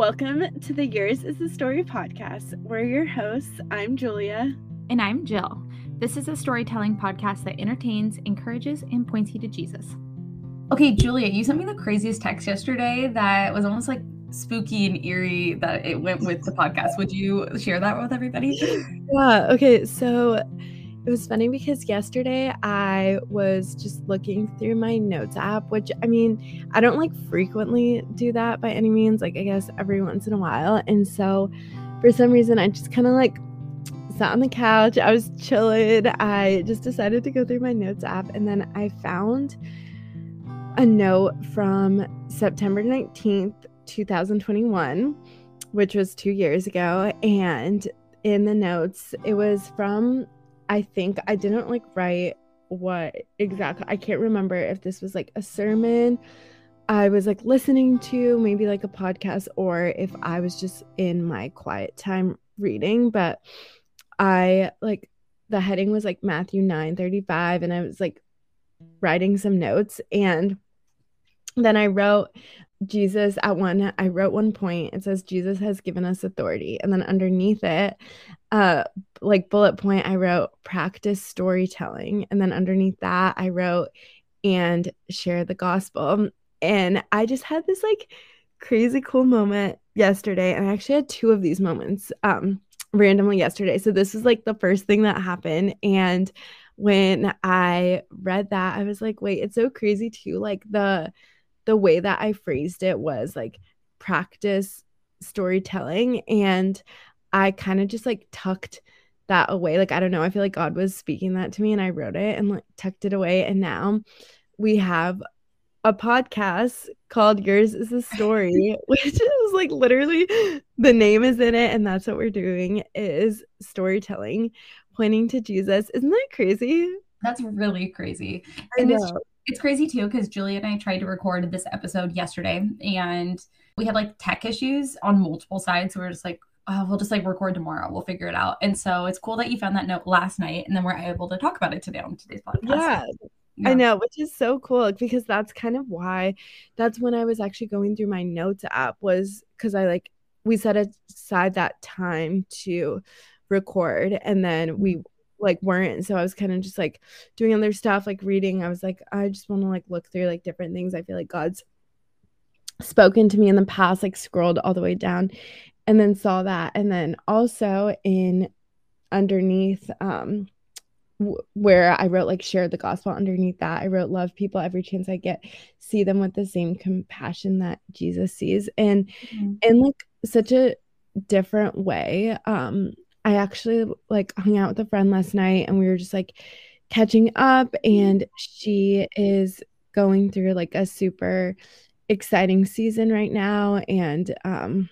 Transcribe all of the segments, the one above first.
Welcome to the Yours is the Story podcast. We're your hosts. I'm Julia. And I'm Jill. This is a storytelling podcast that entertains, encourages, and points you to Jesus. Okay, Julia, you sent me the craziest text yesterday that was almost like spooky and eerie that it went with the podcast. Would you share that with everybody? Yeah. Okay. So it was funny because yesterday I was just looking through my notes app, which I mean, I don't like frequently do that by any means, like I guess every once in a while. And so for some reason, I just kind of like sat on the couch. I was chilling. I just decided to go through my notes app and then I found a note from September 19th, 2021, which was two years ago. And in the notes, it was from, I think I didn't like write what exactly, I can't remember if this was like a sermon I was like listening to, maybe like a podcast, or if I was just in my quiet time reading. But I like the heading was like Matthew 9 35, and I was like writing some notes. And then I wrote Jesus at one, I wrote one point, it says, Jesus has given us authority. And then underneath it, uh, like bullet point, I wrote practice storytelling. And then underneath that, I wrote and share the gospel. And I just had this like crazy cool moment yesterday. And I actually had two of these moments um randomly yesterday. So this is like the first thing that happened. And when I read that, I was like, wait, it's so crazy too. Like the the way that I phrased it was like practice storytelling. And I kind of just like tucked that away. Like, I don't know. I feel like God was speaking that to me and I wrote it and like tucked it away. And now we have a podcast called Yours is a Story, which is like literally the name is in it. And that's what we're doing is storytelling, pointing to Jesus. Isn't that crazy? That's really crazy. and it's it's crazy too because Julia and I tried to record this episode yesterday and we had like tech issues on multiple sides. So we are just like, oh, we'll just like record tomorrow. We'll figure it out. And so it's cool that you found that note last night and then we're able to talk about it today on today's podcast. Yeah. Yeah. I know, which is so cool because that's kind of why that's when I was actually going through my notes app was because I like we set aside that time to record and then we like weren't so i was kind of just like doing other stuff like reading i was like i just want to like look through like different things i feel like god's spoken to me in the past like scrolled all the way down and then saw that and then also in underneath um where I wrote like share the gospel underneath that. I wrote love people every chance I get, see them with the same compassion that Jesus sees. And mm-hmm. in like such a different way. Um I actually like hung out with a friend last night and we were just like catching up and she is going through like a super exciting season right now and um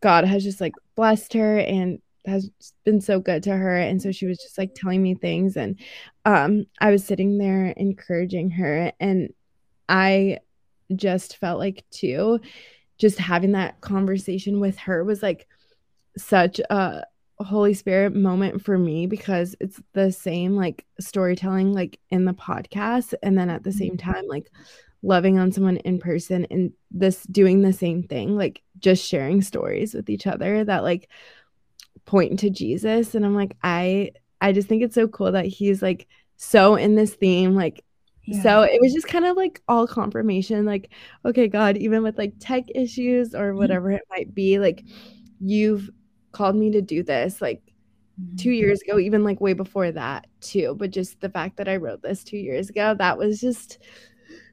God has just like blessed her and has been so good to her and so she was just like telling me things and um I was sitting there encouraging her and I just felt like too just having that conversation with her was like such a Holy Spirit moment for me because it's the same like storytelling like in the podcast and then at the same mm-hmm. time like loving on someone in person and this doing the same thing like just sharing stories with each other that like point to Jesus and I'm like I I just think it's so cool that he's like so in this theme like yeah. so it was just kind of like all confirmation like okay God even with like tech issues or mm-hmm. whatever it might be like you've called me to do this like two mm-hmm. years ago, even like way before that too. But just the fact that I wrote this two years ago, that was just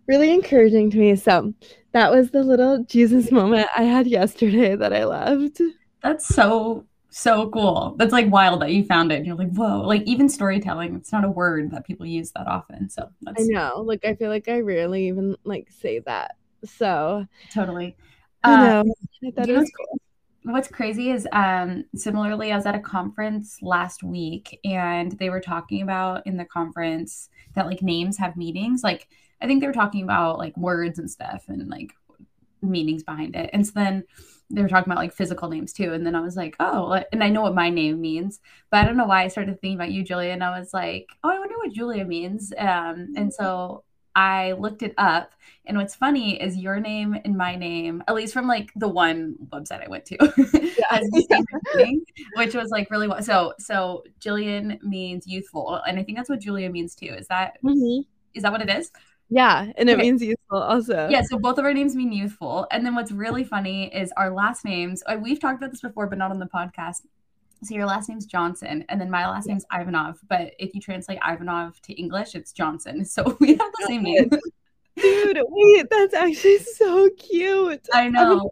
really encouraging to me. So that was the little Jesus moment I had yesterday that I loved. That's so so cool. That's like wild that you found it. You're like, whoa, like even storytelling, it's not a word that people use that often. So that's I know. Like I feel like I rarely even like say that. So totally. I know. Uh, I thought it was cool what's crazy is um similarly i was at a conference last week and they were talking about in the conference that like names have meanings. Like i think they were talking about like words and stuff and like meanings behind it. And so then they were talking about like physical names too. And then i was like oh and i know what my name means but i don't know why i started thinking about you julia. And i was like oh i wonder what julia means. Um and so I looked it up. And what's funny is your name and my name, at least from like the one website I went to, yeah. which was like really so. So Jillian means youthful, and I think that's what Julia means too. Is that mm-hmm. is that what it is? Yeah, and it okay. means youthful also. Yeah, so both of our names mean youthful. And then what's really funny is our last names. Uh, we've talked about this before, but not on the podcast. So your last name's Johnson, and then my last name's Ivanov. But if you translate Ivanov to English, it's Johnson. So we have the same name. Dude, wait, that's actually so cute. I know.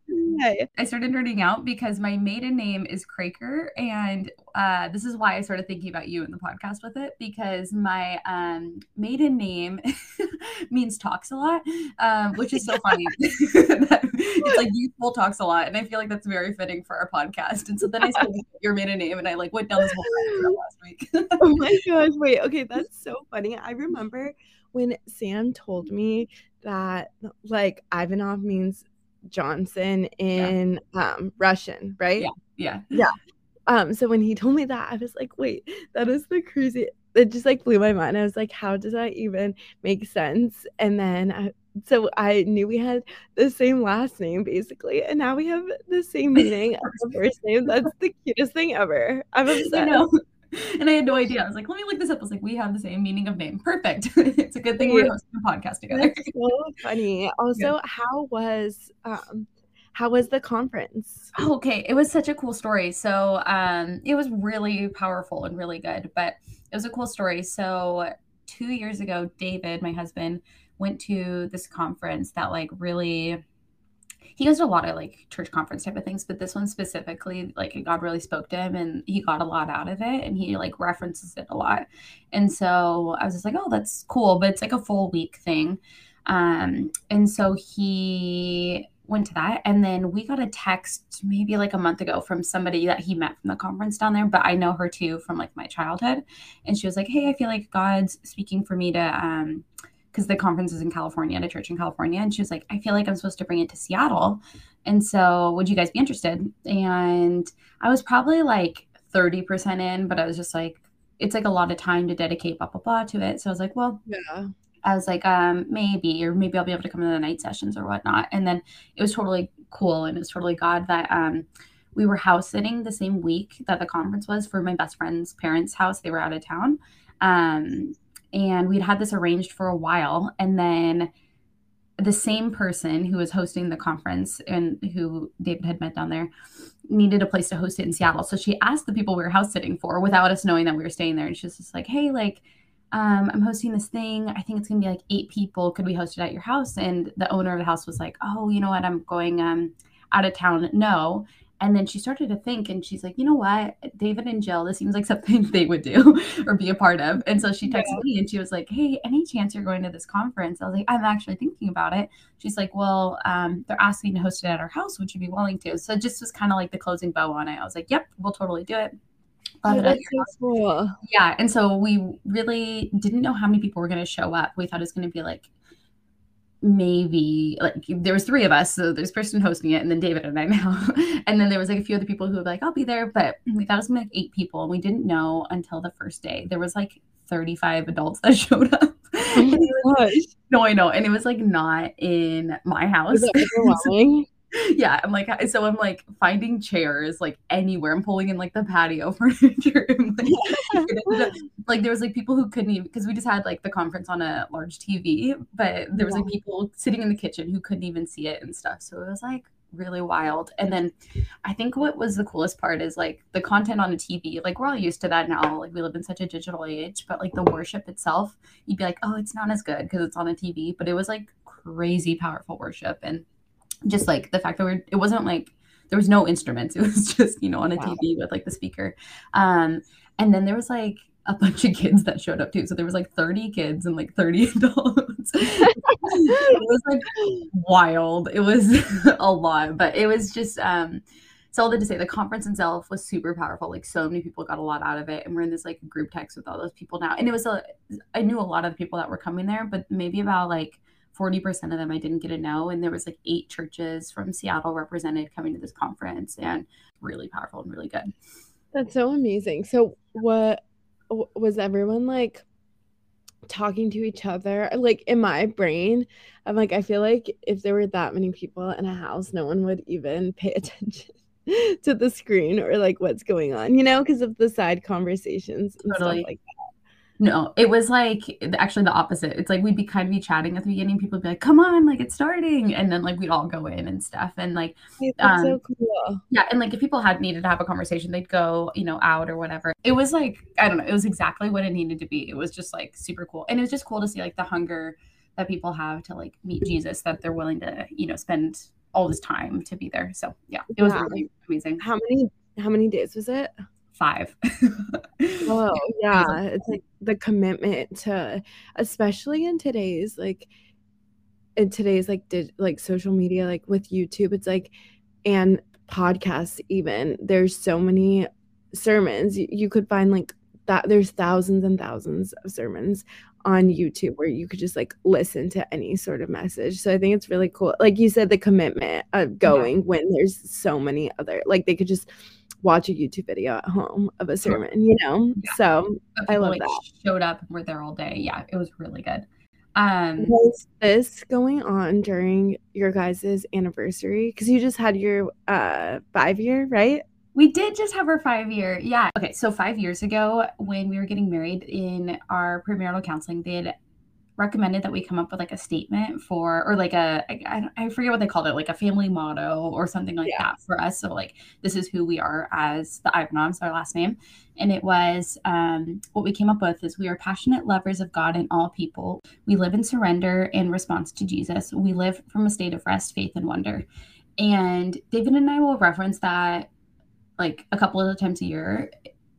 I started nerding out because my maiden name is Craker, and uh, this is why I started thinking about you in the podcast with it because my um, maiden name means talks a lot, um, which is so funny. it's like youthful talks a lot, and I feel like that's very fitting for our podcast. And so then I said your maiden name, and I like went down this whole last week. oh my gosh! Wait, okay, that's so funny. I remember when Sam told me that like Ivanov means Johnson in yeah. um Russian, right? Yeah. Yeah. Yeah. Um, so when he told me that, I was like, wait, that is the crazy it just like blew my mind. I was like, how does that even make sense? And then I, so I knew we had the same last name basically, and now we have the same meaning of the first name. That's the cutest thing ever. I'm obsessed. and I had no idea. I was like, let me look this up. I was like, we have the same meaning of name. Perfect. it's a good thing we're hosting a podcast together. That's so funny. Also, Good. how was um how was the conference? Oh, okay. It was such a cool story. So um it was really powerful and really good, but it was a cool story. So two years ago, David, my husband, went to this conference that like really he goes to a lot of like church conference type of things, but this one specifically, like God really spoke to him and he got a lot out of it and he like references it a lot. And so I was just like, oh, that's cool. But it's like a full week thing. Um, and so he went to that. And then we got a text maybe like a month ago from somebody that he met from the conference down there, but I know her too from like my childhood. And she was like, Hey, I feel like God's speaking for me to um because the conference is in California at a church in California. And she was like, I feel like I'm supposed to bring it to Seattle. And so would you guys be interested? And I was probably like 30% in, but I was just like, it's like a lot of time to dedicate blah blah blah to it. So I was like, well, yeah. I was like, um, maybe, or maybe I'll be able to come to the night sessions or whatnot. And then it was totally cool and it was totally God that um we were house sitting the same week that the conference was for my best friend's parents' house. They were out of town. Um, and we'd had this arranged for a while and then the same person who was hosting the conference and who David had met down there needed a place to host it in Seattle. So she asked the people we were house sitting for without us knowing that we were staying there. And she was just like, Hey, like, um, I'm hosting this thing. I think it's gonna be like eight people. Could we host it at your house? And the owner of the house was like, Oh, you know what? I'm going um out of town. No. And then she started to think and she's like, you know what? David and Jill, this seems like something they would do or be a part of. And so she texted yeah. me and she was like, hey, any chance you're going to this conference? I was like, I'm actually thinking about it. She's like, well, um, they're asking to host it at our house. Would you be willing to? So it just was kind of like the closing bow on it. I was like, yep, we'll totally do it. Oh, that's so cool. Yeah. And so we really didn't know how many people were going to show up. We thought it was going to be like maybe like there was three of us so there's person hosting it and then david and i now. And then there was like a few other people who were like i'll be there but we thought it was gonna be like eight people and we didn't know until the first day. There was like 35 adults that showed up. Oh no i know and it was like not in my house yeah, I'm like, so I'm like finding chairs like anywhere. I'm pulling in like the patio furniture. like, like, there was like people who couldn't even because we just had like the conference on a large TV, but there was like people sitting in the kitchen who couldn't even see it and stuff. So it was like really wild. And then I think what was the coolest part is like the content on a TV. Like we're all used to that now. Like we live in such a digital age, but like the worship itself, you'd be like, oh, it's not as good because it's on a TV. But it was like crazy powerful worship and just like the fact that we're it wasn't like there was no instruments. It was just you know on a wow. tv with like the speaker. Um and then there was like a bunch of kids that showed up too. So there was like 30 kids and like 30 adults. It was like wild. It was a lot. But it was just um so all that to say the conference itself was super powerful. Like so many people got a lot out of it. And we're in this like group text with all those people now. And it was a i knew a lot of the people that were coming there but maybe about like 40% of them I didn't get to know. And there was like eight churches from Seattle represented coming to this conference and really powerful and really good. That's so amazing. So what was everyone like talking to each other. Like in my brain, I'm like, I feel like if there were that many people in a house, no one would even pay attention to the screen or like what's going on, you know, because of the side conversations and totally. stuff like. No, it was like actually the opposite. It's like we'd be kind of be chatting at the beginning. People would be like, "Come on, like it's starting," and then like we'd all go in and stuff. And like, um, so cool. Yeah, and like if people had needed to have a conversation, they'd go, you know, out or whatever. It was like I don't know. It was exactly what it needed to be. It was just like super cool, and it was just cool to see like the hunger that people have to like meet Jesus. That they're willing to, you know, spend all this time to be there. So yeah, it was yeah. really amazing. How many how many days was it? Five. oh, yeah. It's like the commitment to, especially in today's, like, in today's, like, did, like social media, like with YouTube, it's like, and podcasts, even, there's so many sermons. You, you could find, like, that there's thousands and thousands of sermons on YouTube where you could just like listen to any sort of message. So I think it's really cool. Like you said, the commitment of mm-hmm. going yeah. when there's so many other like they could just watch a YouTube video at home of a sermon, you know? Yeah. So I love like, that. Showed up and were there all day. Yeah, it was really good. Um was this going on during your guys' anniversary? Because you just had your uh five year, right? We did just have our five year. Yeah. Okay. So, five years ago, when we were getting married in our premarital counseling, they had recommended that we come up with like a statement for or like a I, I forget what they called it like a family motto or something like yeah. that for us. So like this is who we are as the Ivanovs our last name. And it was um, what we came up with is we are passionate lovers of God and all people. We live in surrender in response to Jesus. We live from a state of rest faith and wonder. And David and I will reference that like a couple of times a year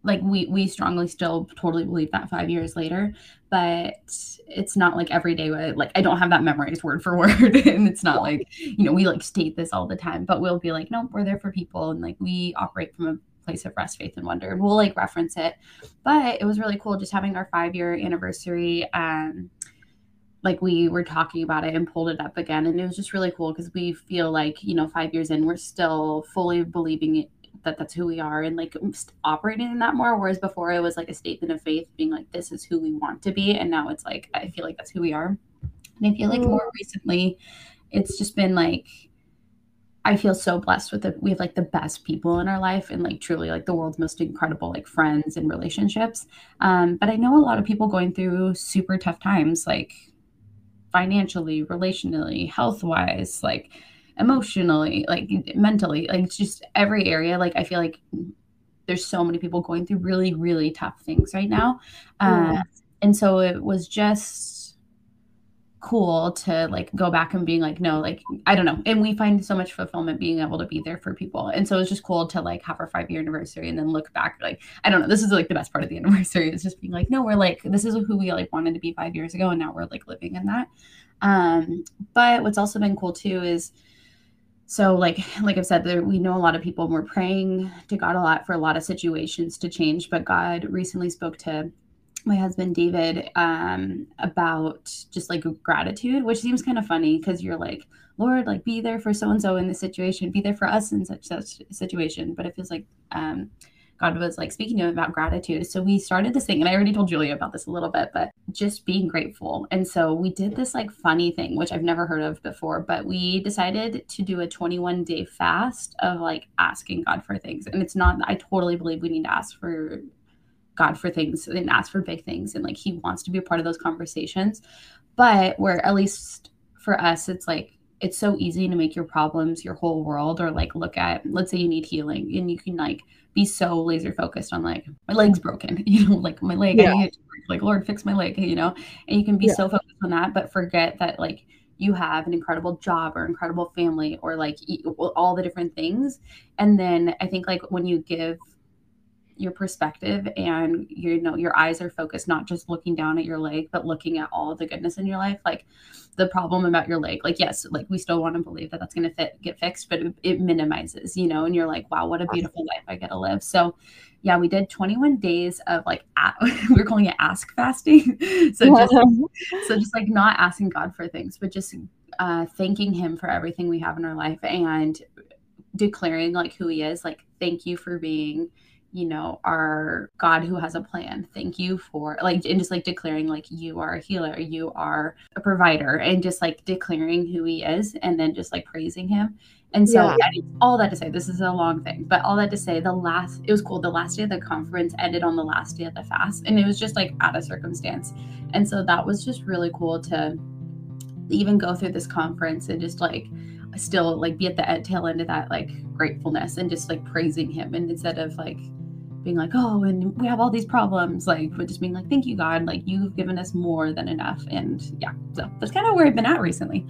like we we strongly still totally believe that five years later but it's not like every day like i don't have that memorized word for word and it's not like you know we like state this all the time but we'll be like no we're there for people and like we operate from a place of rest faith and wonder and we'll like reference it. But it was really cool just having our five year anniversary um like we were talking about it and pulled it up again and it was just really cool because we feel like you know five years in we're still fully believing it that that's who we are and like operating in that more whereas before it was like a statement of faith being like this is who we want to be and now it's like i feel like that's who we are and i feel like more recently it's just been like I feel so blessed with it. We have like the best people in our life and like truly like the world's most incredible like friends and relationships. Um, but I know a lot of people going through super tough times, like financially, relationally, health wise, like emotionally, like mentally, like it's just every area. Like I feel like there's so many people going through really, really tough things right now. Uh, and so it was just cool to like go back and being like no like i don't know and we find so much fulfillment being able to be there for people and so it's just cool to like have our five year anniversary and then look back like i don't know this is like the best part of the anniversary is just being like no we're like this is who we like wanted to be five years ago and now we're like living in that um but what's also been cool too is so like like i've said there, we know a lot of people we're praying to god a lot for a lot of situations to change but god recently spoke to my husband david um, about just like gratitude which seems kind of funny because you're like lord like be there for so and so in this situation be there for us in such such situation but it feels like um, God was like speaking to him about gratitude. So we started this thing, and I already told Julia about this a little bit, but just being grateful. And so we did this like funny thing, which I've never heard of before, but we decided to do a 21 day fast of like asking God for things. And it's not, I totally believe we need to ask for God for things and ask for big things. And like he wants to be a part of those conversations. But where at least for us, it's like, it's so easy to make your problems your whole world or like look at let's say you need healing and you can like be so laser focused on like my leg's broken, you know, like my leg, yeah. like Lord fix my leg, you know, and you can be yeah. so focused on that, but forget that like you have an incredible job or incredible family or like all the different things. And then I think like when you give your perspective and you know your eyes are focused not just looking down at your leg but looking at all the goodness in your life like the problem about your leg like yes like we still want to believe that that's going to fit get fixed but it, it, minimizes you know and you're like wow what a beautiful life i get to live. So yeah we did 21 days of like at, we are calling it ask fasting. So just so just like not asking god for things but just uh thanking him for everything we have in our life and declaring like who he is like thank you for being you know, our God who has a plan. Thank you for like, and just like declaring, like, you are a healer, you are a provider, and just like declaring who he is and then just like praising him. And so, yeah. yeah all that to say, this is a long thing, but all that to say, the last, it was cool. The last day of the conference ended on the last day of the fast, and it was just like out of circumstance. And so that was just really cool to even go through this conference and just like, still like be at the tail end of that like gratefulness and just like praising him and instead of like being like, oh, and we have all these problems, like, but just being like, thank you, God, like you've given us more than enough. And yeah, so that's kind of where I've been at recently.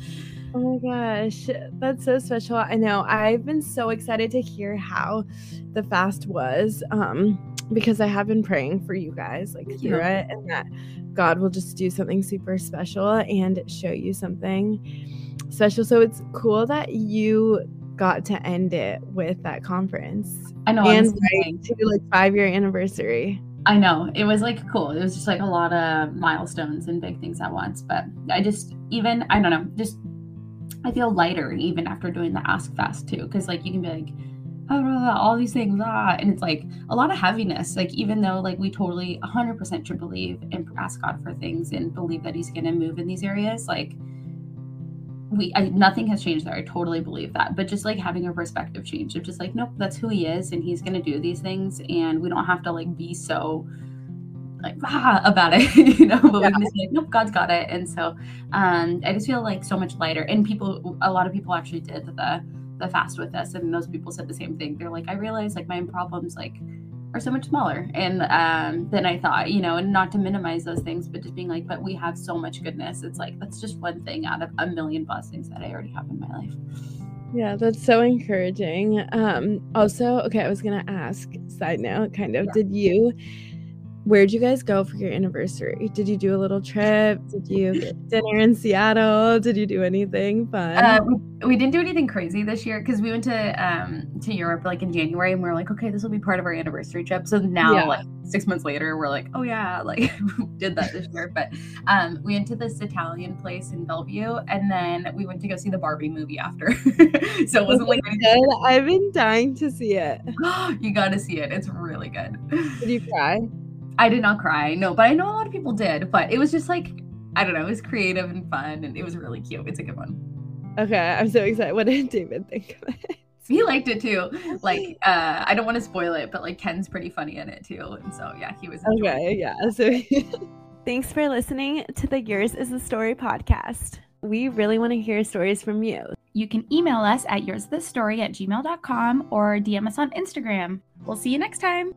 Oh my gosh, that's so special. I know I've been so excited to hear how the fast was um, because I have been praying for you guys like through yeah. it and that God will just do something super special and show you something special. So it's cool that you got to end it with that conference. I know. And right to like five year anniversary. I know. It was like cool. It was just like a lot of milestones and big things at once. But I just even I don't know, just I feel lighter even after doing the ask fast too. Cause like you can be like, oh, all these things, ah, and it's like a lot of heaviness. Like even though like we totally 100% should believe and ask God for things and believe that He's gonna move in these areas, like we I, nothing has changed there. I totally believe that. But just like having a perspective change of just like, nope, that's who he is, and he's gonna do these things, and we don't have to like be so like ah, about it, you know. But yeah. we can just be like, nope, God's got it. And so um, I just feel like so much lighter. And people, a lot of people actually did the the fast with us, and those people said the same thing. They're like, I realized like my problems like are so much smaller and um, than I thought, you know, and not to minimize those things, but just being like, but we have so much goodness. It's like that's just one thing out of a million blessings that I already have in my life. Yeah, that's so encouraging. Um, also, okay, I was gonna ask, side note, kind of, yeah. did you where'd you guys go for your anniversary? Did you do a little trip? Did you get dinner in Seattle? Did you do anything fun? Uh, we, we, didn't do anything crazy this year because we went to um to Europe like in January and we are like, okay, this will be part of our anniversary trip. So now, yeah. like six months later, we're like, oh yeah, like did that this year. But um, we went to this Italian place in Bellevue and then we went to go see the Barbie movie after. so it wasn't like good. I've been dying to see it. you got to see it. It's really good. Did you cry? I did not cry, no, but I know a lot of people did. But it was just like, I don't know, it was creative and fun and it was really cute. It's a good one. Okay, I'm so excited. What did David think of it? He liked it too. Like, uh, I don't want to spoil it, but like Ken's pretty funny in it too. And so, yeah, he was. Okay, yeah. So, thanks for listening to the Yours is the Story podcast. We really want to hear stories from you. You can email us at yours the story at gmail.com or DM us on Instagram. We'll see you next time.